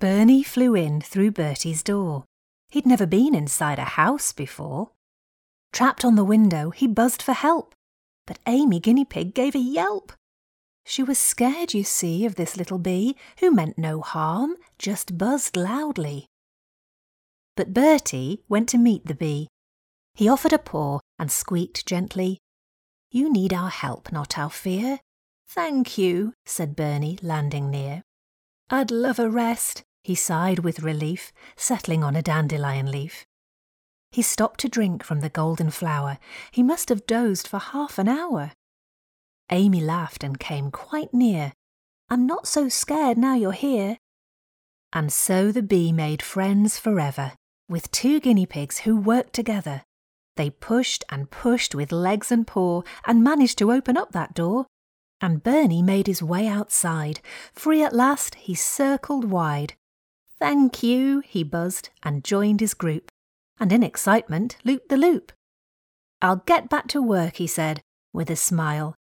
Bernie flew in through Bertie's door. He'd never been inside a house before. Trapped on the window, he buzzed for help, but Amy Guinea Pig gave a yelp. She was scared, you see, of this little bee, who meant no harm, just buzzed loudly. But Bertie went to meet the bee. He offered a paw and squeaked gently, you need our help, not our fear. Thank you, said Bernie, landing near. I'd love a rest, he sighed with relief, settling on a dandelion leaf. He stopped to drink from the golden flower. He must have dozed for half an hour. Amy laughed and came quite near. I'm not so scared now you're here. And so the bee made friends forever with two guinea pigs who worked together. They pushed and pushed with legs and paw and managed to open up that door. And Bernie made his way outside. Free at last, he circled wide. Thank you, he buzzed and joined his group. And in excitement, looped the loop. I'll get back to work, he said, with a smile.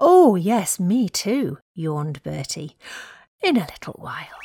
Oh, yes, me too, yawned Bertie. In a little while.